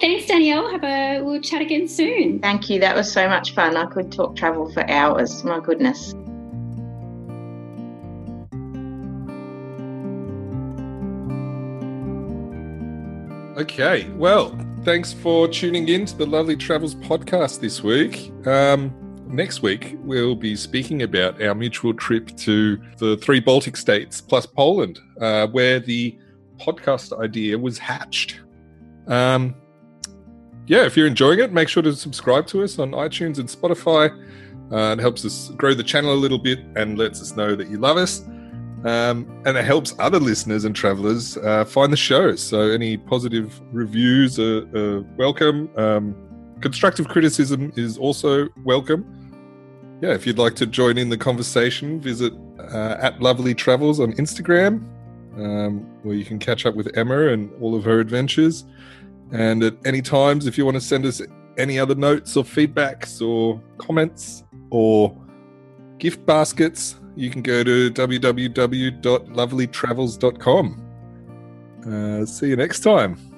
thanks, Danielle. Have a we'll chat again soon. Thank you. That was so much fun. I could talk travel for hours. My goodness. Okay, well, thanks for tuning in to the Lovelly Travels podcast this week. Um, Next week, we'll be speaking about our mutual trip to the three Baltic states plus Poland, uh, where the podcast idea was hatched. Um, yeah, if you're enjoying it, make sure to subscribe to us on iTunes and Spotify. Uh, it helps us grow the channel a little bit and lets us know that you love us. Um, and it helps other listeners and travelers uh, find the show. So, any positive reviews are, are welcome. Um, constructive criticism is also welcome yeah, if you'd like to join in the conversation, visit uh, at Lovelly Travels on Instagram, um, where you can catch up with Emma and all of her adventures. And at any times, if you want to send us any other notes or feedbacks or comments or gift baskets, you can go to www.lovellytravels.com. Uh, see you next time.